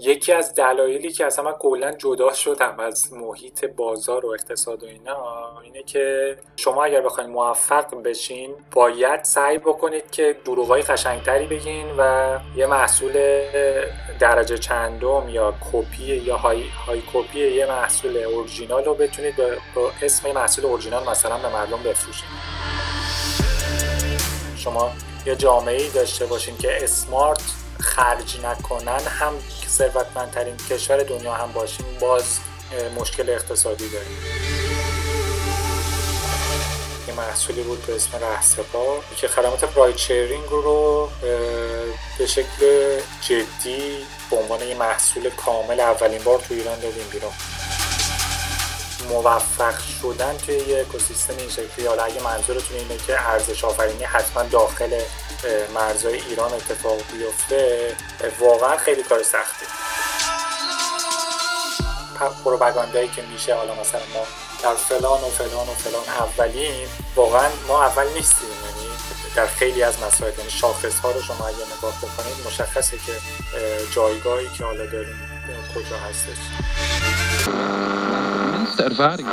یکی از دلایلی که اصلا من کلا جدا شدم از محیط بازار و اقتصاد و اینا اینه که شما اگر بخواید موفق بشین باید سعی بکنید که دروغای قشنگتری بگین و یه محصول درجه چندم یا کپی یا های, های کپی یه محصول اورجینال رو بتونید با اسم محصول اورجینال مثلا به مردم بفروشید شما یه جامعه ای داشته باشین که اسمارت خرج نکنن هم ثروتمندترین کشور دنیا هم باشیم. باز مشکل اقتصادی داریم. یه محصولی بود به اسم رهسپا که خدمات رایت شیرینگ رو به شکل جدی به عنوان یه محصول کامل اولین بار تو ایران دادیم بیرون. موفق شدن توی یه اکوسیستم این شکلی. حالا اگه منظورتون اینه که ارزش آفرینی حتما داخل مرزهای ایران اتفاق بیفته واقعا خیلی کار سخته. پروپاگاندایی که میشه حالا مثلا ما در فلان و فلان و فلان اولیم واقعا ما اول نیستیم. یعنی در خیلی از مسائل یعنی شاخص ها رو شما اگه نگاه بکنید مشخصه که جایگاهی که حالا داریم کجا هستش. Ervaring.